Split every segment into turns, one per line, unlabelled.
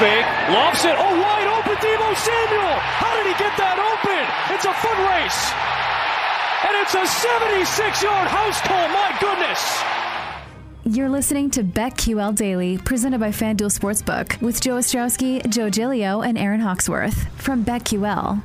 Fake, lofts it, oh wide open Deebo Samuel! How did he get that open? It's a foot race! And it's a 76-yard house call, my goodness!
You're listening to BetQL Daily, presented by FanDuel Sportsbook, with Joe Ostrowski, Joe Giglio, and Aaron Hawksworth from BetQL.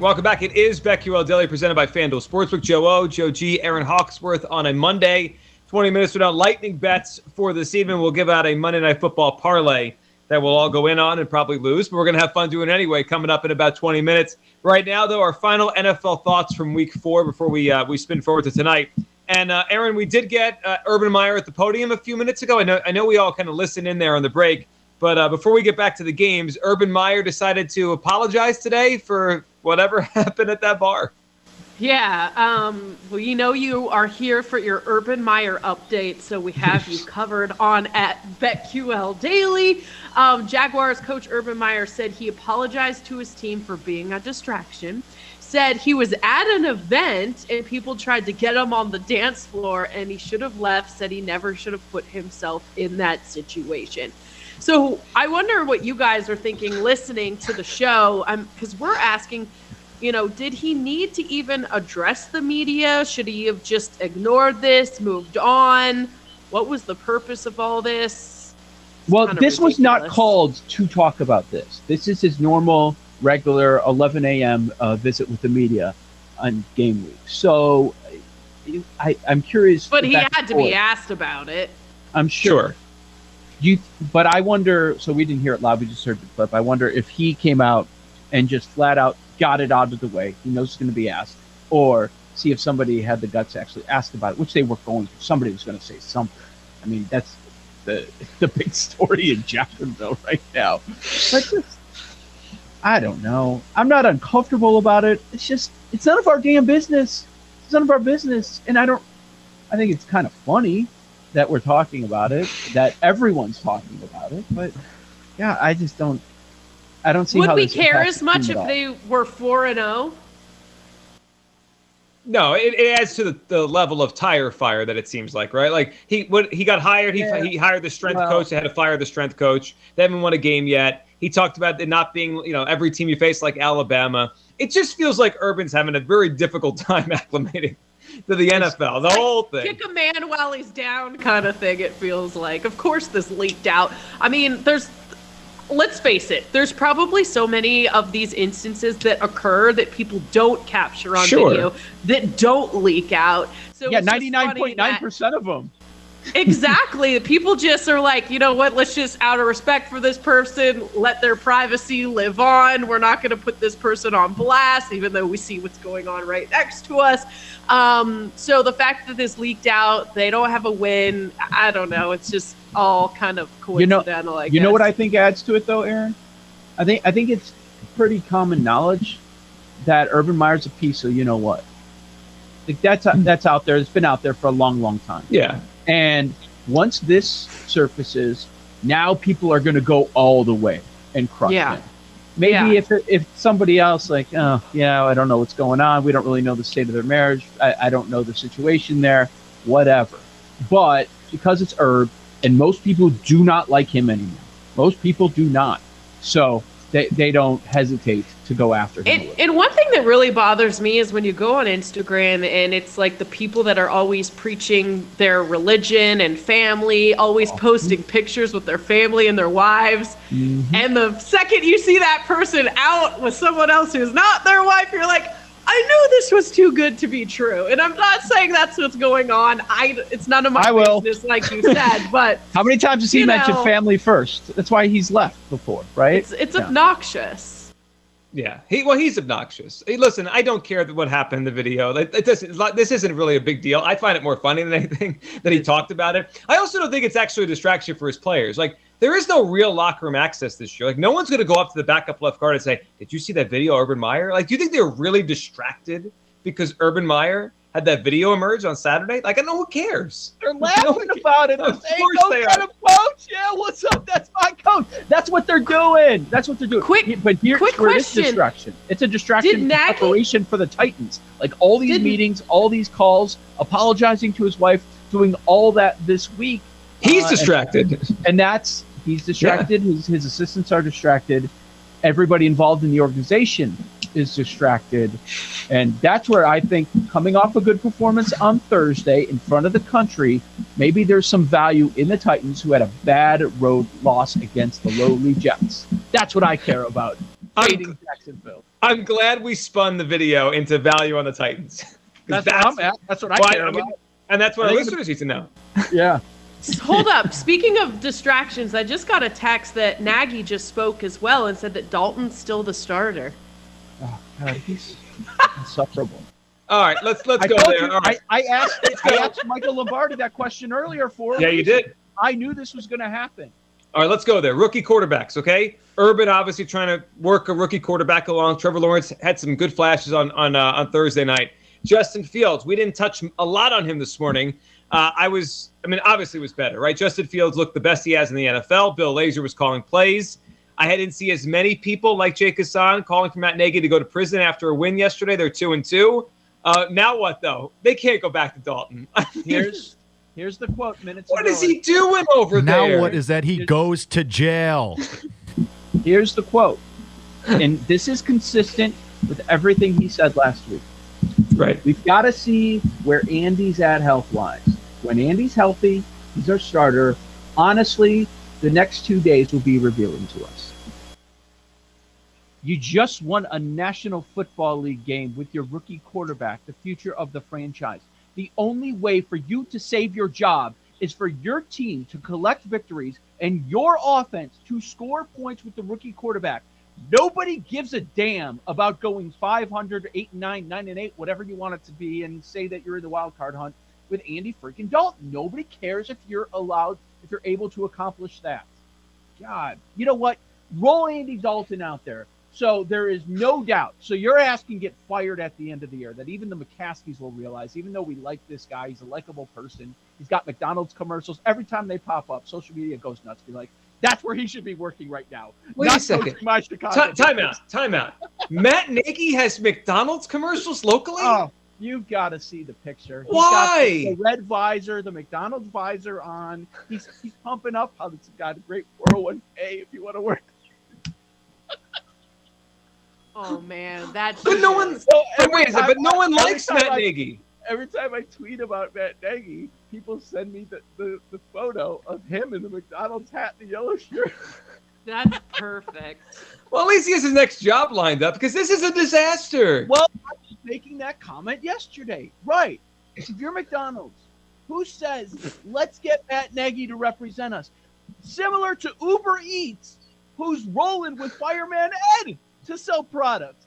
Welcome back. It is BetQL Daily, presented by FanDuel Sportsbook. Joe O, Joe G, Aaron Hawksworth on a Monday. 20 minutes without lightning bets for this evening. We'll give out a Monday Night Football parlay that we'll all go in on and probably lose, but we're going to have fun doing it anyway. Coming up in about 20 minutes. Right now, though, our final NFL thoughts from Week Four before we uh, we spin forward to tonight. And uh, Aaron, we did get uh, Urban Meyer at the podium a few minutes ago. I know I know we all kind of listened in there on the break, but uh, before we get back to the games, Urban Meyer decided to apologize today for whatever happened at that bar.
Yeah, um, well, you know you are here for your Urban Meyer update, so we have you covered on at BetQL Daily. Um, Jaguars coach Urban Meyer said he apologized to his team for being a distraction. Said he was at an event and people tried to get him on the dance floor and he should have left. Said he never should have put himself in that situation. So I wonder what you guys are thinking listening to the show, because we're asking you know, did he need to even address the media? Should he have just ignored this, moved on? What was the purpose of all this?
It's well, this ridiculous. was not called to talk about this. This is his normal, regular 11 a.m. Uh, visit with the media on game week. So I, am curious.
But he had to be asked about it.
I'm sure. sure. You, but I wonder. So we didn't hear it live. We just heard the clip. I wonder if he came out and just flat out got it out of the way. He knows it's going to be asked. Or see if somebody had the guts to actually ask about it, which they were going to. Somebody was going to say something. I mean, that's the the big story in Jacksonville right now. But just, I don't know. I'm not uncomfortable about it. It's just, it's none of our damn business. It's none of our business. And I don't, I think it's kind of funny that we're talking about it, that everyone's talking about it. But yeah, I just don't, I don't see.
Would
we
care as much if they were four and zero? Oh?
No, it, it adds to the, the level of tire fire that it seems like, right? Like he what he got hired, he yeah. he hired the strength well, coach. They had to fire the strength coach. They haven't won a game yet. He talked about it not being, you know, every team you face like Alabama. It just feels like Urban's having a very difficult time acclimating to the NFL. The whole thing.
Kick a man while he's down kind of thing, it feels like. Of course, this leaked out. I mean, there's let's face it, there's probably so many of these instances that occur that people don't capture on sure. video that don't leak out.
So yeah, ninety nine point nine percent of them.
exactly. People just are like, you know what? Let's just, out of respect for this person, let their privacy live on. We're not going to put this person on blast, even though we see what's going on right next to us. Um, so the fact that this leaked out, they don't have a win. I don't know. It's just all kind of coincidental.
You know, you know what I think adds to it, though, Aaron. I think I think it's pretty common knowledge that Urban Meyer's a piece of you know what. Like that's hmm. that's out there. It's been out there for a long, long time.
Yeah.
And once this surfaces, now people are going to go all the way and crush yeah. him. Maybe yeah. if if somebody else like, oh yeah, I don't know what's going on. We don't really know the state of their marriage. I, I don't know the situation there. Whatever. But because it's Herb, and most people do not like him anymore. Most people do not. So they, they don't hesitate to go after him.
And, and one thing that really bothers me is when you go on Instagram and it's like the people that are always preaching their religion and family, always
Oh.
posting pictures with their family and their wives.
Mm-hmm.
And the second you see that person out with someone else who's not their wife, you're like, I knew this was too good to be true. And I'm not saying that's what's going on. I it's none of my
I will.
business, like you said, but
How many times has he
You
mentioned family first? That's why he's left before, right?
it's it's
Yeah.
obnoxious.
Yeah, he well, he's obnoxious. Hey, listen, I don't care what happened in the video. It, it doesn't. like, This isn't really a big deal. I find it more funny than anything that he talked about it. I also don't think it's actually a distraction for his players. Like there is no real locker room access this year. Like no one's going to go up to the backup left guard and say, "Did you see that video, Urban Meyer?" Like, do you think they're really distracted because Urban Meyer had that video emerge on Saturday? Like, I know who cares.
They're laughing
one ca-
about it. They're
Of
saying,
course they
get
are.
him, coach. Yeah, what's up? That's my coach. That's what they're doing. That's what they're doing.
Quick-
but here's
quick
where it's
question.
distraction. It's a distraction
Did Nagy-
preparation for the Titans. Like all these
Didn't-
meetings, all these calls, apologizing to his wife, doing all that this week.
He's
Uh,
distracted.
and that's he's distracted. His his assistants are distracted. Everybody involved in the organization is distracted, and that's where I think coming off a good performance on Thursday in front of the country, maybe there's some value in the Titans who had a bad road loss against the lowly Jets. That's what I care about.
I'm-
Jacksonville.
I'm glad we spun the video into value on the Titans.
That's, what I'm at. That's what I care
I mean,
about.
and that's what
I
our
think
listeners need to know.
Yeah.
Hold up. Speaking of distractions, I just got a text that Nagy just spoke as well and said that Dalton's still the starter.
Oh, God, he's insufferable.
All right, let's let's
I
go there.
you,
All right.
I, I asked I asked Michael Lombardi that question earlier for
Yeah, you did.
I knew this was going to happen.
All right, let's go there. Rookie quarterbacks, okay? Urban obviously trying to work a rookie quarterback along. Trevor Lawrence had some good flashes on on uh, on Thursday night. Justin Fields, we didn't touch a lot on him this morning. Uh, I was, I mean, obviously it was better, right? Justin Fields looked the best he has in the NFL. Bill Lazor was calling plays. I didn't see as many people like Jake Hassan calling for Matt Nagy to go to prison after a win yesterday. They're two and two. Uh, now what though? They can't go back to Dalton.
Here's here's the quote minutes
what
ago.
is he doing over
now
there?
Now what is that? He goes to jail.
Here's the quote. And this is consistent with everything he said last week.
right?
We've got to see where Andy's at health wise. When Andy's healthy, he's our starter. Honestly, the next two days will be revealing to us. You just won a National Football League game with your rookie quarterback, the future of the franchise. The only way for you to save your job is for your team to collect victories and your offense to score points with the rookie quarterback. Nobody gives a damn about going 500, 8 and 9, 9 and 8, whatever you want it to be, and say that you're in the wild card hunt with Andy freaking Dalton. Nobody cares if you're allowed, if you're able to accomplish that. God, you know what? Roll Andy Dalton out there. So there is no doubt. So your ass can get fired at the end of the year. That even the McCaskeys will realize, even though we like this guy, he's a likable person. He's got McDonald's commercials. Every time they pop up, social media goes nuts. Be like, that's where he should be working right now.
Wait a second.
My Chicago.
Ti- time out. Time out. Matt Nagy has McDonald's commercials locally.
Oh, you've got to see the picture. He's
Why?
Got the red visor, the McDonald's visor on. He's he's pumping up how it's got a great 401k if you want to work.
Oh man, that's
but no one.
So
But wait a second.
time
But no one
every
likes
time
Matt
I-
Nagy.
Every time I tweet about Matt Nagy, people send me the, the, the photo of him in the McDonald's hat and the yellow shirt.
that's perfect.
Well, at least he has his next job lined up because this is a disaster.
Well, I was making that comment yesterday. Right. If you're McDonald's, who says, let's get Matt Nagy to represent us? Similar to Uber Eats, who's rolling with Fireman Ed to sell products.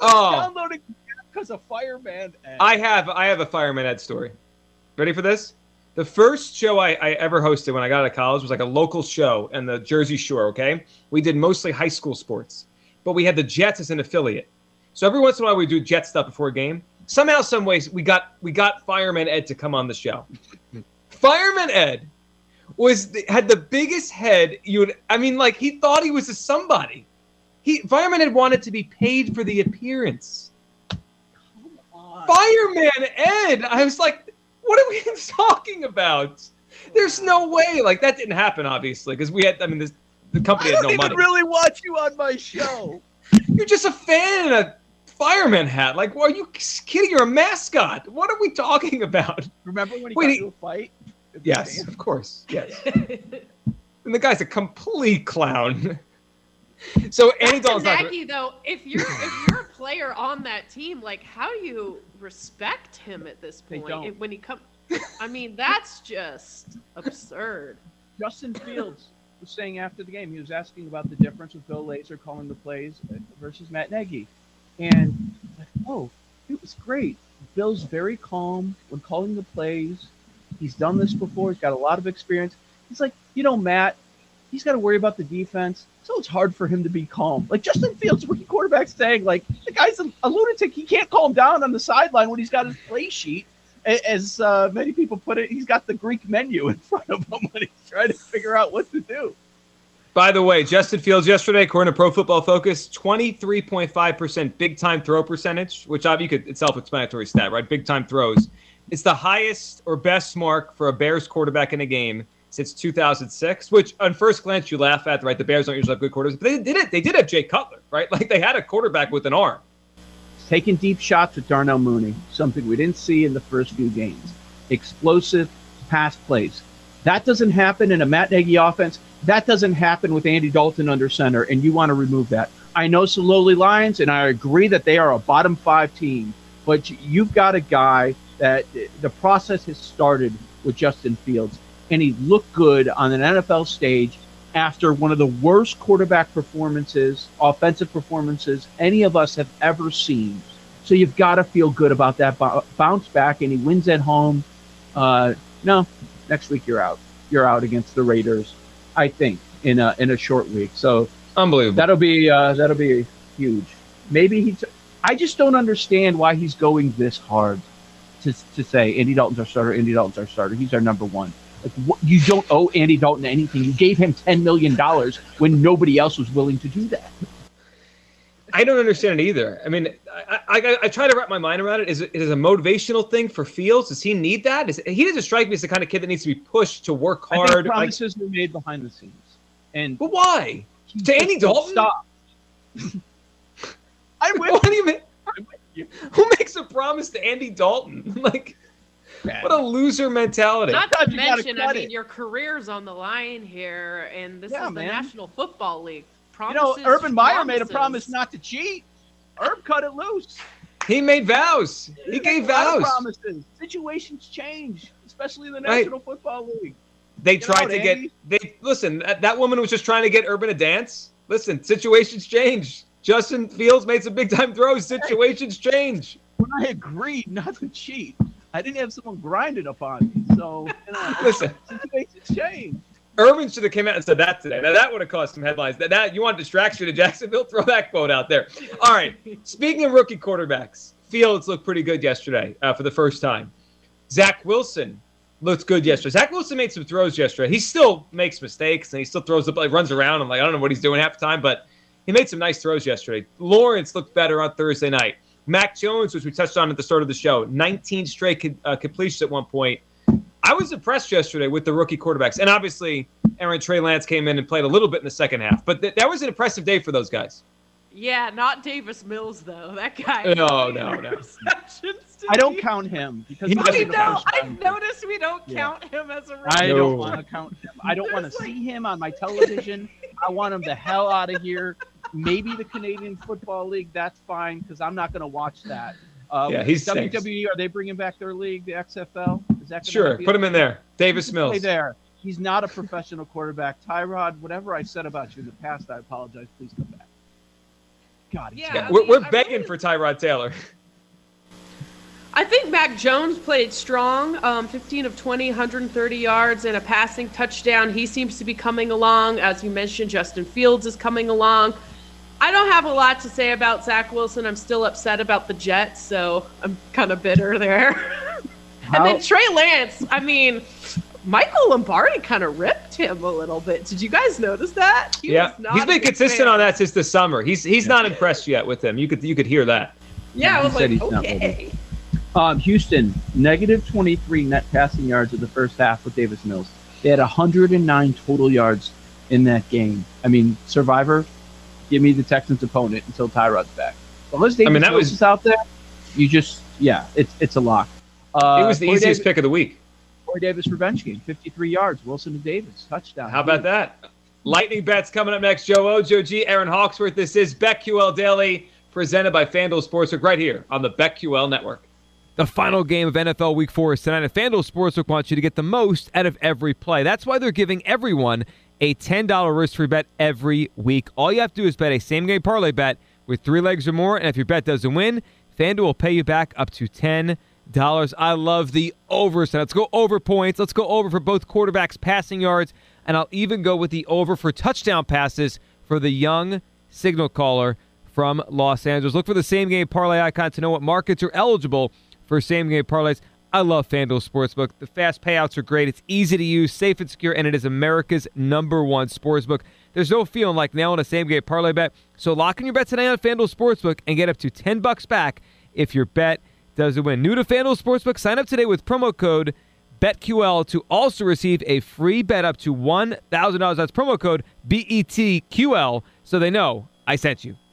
Nobody's
Oh.
downloading because of Fireman. Ed.
I have I have a fireman Ed story. Ready for this? The first show I, I ever hosted when I got out of college was like a local show in the Jersey Shore. Okay, we did mostly high school sports, but we had the Jets as an affiliate. So every once in a while we do Jet stuff before a game. Somehow, some ways we got we got Fireman Ed to come on the show. Fireman Ed was the, had the biggest head you would. I mean, like he thought he was a somebody. He Fireman had wanted to be paid for the appearance. Fireman Ed. I was like, what are we talking about? There's no way. Like that didn't happen, obviously, because we had. I mean, this, the company had no money.
I don't even really watch you on my show.
You're just a fan in a fireman hat. Like, well, are you kidding? You're a mascot. What are we talking about?
Remember when he
Wait,
got
he-
into a fight?
Yes, of course. Yes. and the guy's a complete clown. So Andy
Back to
Dalton's not.
Nagy, though, if you're if you're a player on that team, like how do you respect him at this
They
point?
don't.
When he comes, I mean, that's just absurd.
Justin Fields was saying after the game, he was asking about the difference with Bill Lazor calling the plays versus Matt Nagy. And, like, oh, it was great. Bill's very calm when calling the plays. He's done this before. He's got a lot of experience. He's like, you know, Matt, he's got to worry about the defense. So it's hard for him to be calm. Like Justin Fields, rookie quarterback, saying, like, the guy's a, a lunatic. He can't calm down on the sideline when he's got his play sheet. As uh, many people put it, he's got the Greek menu in front of him when he's trying to figure out what to do.
By the way, Justin Fields yesterday, according to Pro Football Focus, 23.5% big time throw percentage, which obviously could, it's self-explanatory stat, right? Big time throws. It's the highest or best mark for a Bears quarterback in a game since 2006. Which, on first glance, you laugh at, right? The Bears don't usually have good quarterbacks, but they did it. They did have Jay Cutler, right? Like they had a quarterback with an arm.
Taking deep shots with Darnell Mooney, something we didn't see in the first few games. Explosive pass plays. That doesn't happen in a Matt Nagy offense. That doesn't happen with Andy Dalton under center, and you want to remove that. I know some lowly Lions, and I agree that they are a bottom five team, but you've got a guy that the process has started with Justin Fields, and he looked good on an NFL stage after one of the worst quarterback performances, offensive performances any of us have ever seen. So you've got to feel good about that bou- bounce back, and he wins at home. Uh, no, next week you're out. You're out against the Raiders, I think, in a in a short week. So
Unbelievable.
that'll be uh, that'll be huge. Maybe he's. I just don't understand why he's going this hard to to say Andy Dalton's our starter. Andy Dalton's our starter. He's our number one. Like what, you don't owe Andy Dalton anything. You gave him ten million dollars when nobody else was willing to do that.
I don't understand it either. I mean, I, I, I try to wrap my mind around it. Is is it a motivational thing for Fields? Does he need that? Is, he doesn't strike me as the kind of kid that needs to be pushed to work
I think
hard. I-
promises were made behind the scenes, and
but why? To Andy Dalton?
Stop. I
What do you mean? Who makes a promise to Andy Dalton? like, what a loser mentality.
Not to
you
mention, I mean,
it.
your career's on the line here, and this
Yeah,
is the
man.
National Football League.
You know,
Promises,
Urban Meyer made a promise not to cheat. Herb cut it loose.
he made vows. He gave
A lot of
vows.
promises. Situations change, especially in the
Right.
National Football League.
They
Get
tried
out,
to
Andy.
get. They listen. That, that woman was just trying to get Urban to dance. Listen, situations change. Justin Fields made some big time throws. Situations change.
When I agreed not to cheat, I didn't have someone grinding upon me. So, you know,
Listen,
situations change.
Urban should have came out and said that today. Now that would have caused some headlines. That, that you want distraction to Jacksonville? Throw that quote out there. All right. Speaking of rookie quarterbacks, Fields looked pretty good yesterday uh, for the first time. Zach Wilson looked good yesterday. Zach Wilson made some throws yesterday. He still makes mistakes and he still throws the like runs around and like I don't know what he's doing half the time, but he made some nice throws yesterday. Lawrence looked better on Thursday night. Mac Jones, which we touched on at the start of the show, 19 straight co- uh, completions at one point. I was impressed yesterday with the rookie quarterbacks, and obviously Aaron Trey Lance came in and played a little bit in the second half, but th- that was an impressive day for those guys.
Yeah, not Davis Mills though. That guy.
No, no, no.
I don't count him because
He doesn't
the
I know. I
time.
noticed we don't
Yeah.
count him as a
I
rookie.
don't want to count him. I don't want to see him on my television. I want him the hell out of here. Maybe the Canadian Football League. That's fine because I'm not going to watch that. Um,
Yeah, he stinks.
WWE. Are they bringing back their league, the XFL? Is that gonna
Sure,
be
put
a-
him in there. Davis
He can Play
Mills.
there. He's not a professional quarterback. Tyrod, whatever I said about you in the past, I apologize. Please come back. God, he's
Yeah,
bad.
I
We're, we're begging
really-
for Tyrod Taylor.
I think Mac Jones played strong. Um, 15 of 20, 130 yards and a passing touchdown. He seems to be coming along. As you mentioned, Justin Fields is coming along. I don't have a lot to say about Zach Wilson. I'm still upset about the Jets, so I'm kind of bitter there. And then Trey Lance, I mean, Michael Lombardi kind of ripped him a little bit. Did you guys notice that? He
yeah,
was not
he's
a
been consistent
fan.
on that since the summer. He's he's not impressed yet with him. You could you could hear that.
Yeah, I was like, okay.
Um, Houston, negative 23 net passing yards in the first half with Davis Mills. They had 109 total yards in that game. I mean, Survivor, give me the Texans' opponent until Tyrod's back. But unless Davis
mean, that
Mills
was-
is out there, you just, yeah, it's it's a lock. Uh,
it was the
Corey
easiest
Davis,
pick of the week.
Corey Davis revenge game, 53 yards. Wilson to Davis, touchdown.
How about that? Lightning bets coming up next. Joe O, Joe G, Aaron Hawksworth. This is BetQL Daily, presented by FanDuel Sportsbook, right here on the BetQL Network.
The final game of NFL Week 4 is tonight, and FanDuel Sportsbook wants you to get the most out of every play. That's why they're giving everyone a $10 risk-free bet every week. All you have to do is bet a same-game parlay bet with three legs or more, and if your bet doesn't win, FanDuel will pay you back up to $10. I love the overs. Now let's go over points. Let's go over for both quarterbacks' passing yards, and I'll even go with the over for touchdown passes for the young signal caller from Los Angeles. Look for the same game parlay icon to know what markets are eligible for same game parlays. I love FanDuel Sportsbook. The fast payouts are great. It's easy to use, safe and secure, and it is America's number one sportsbook. There's no feeling like nailing a same game parlay bet. So lock in your bet today on FanDuel Sportsbook and get up to 10 bucks back if your bet doesn't win. New to FanDuel Sportsbook, sign up today with promo code BetQL to also receive a free bet up to $1,000. That's promo code BETQL so they know I sent you.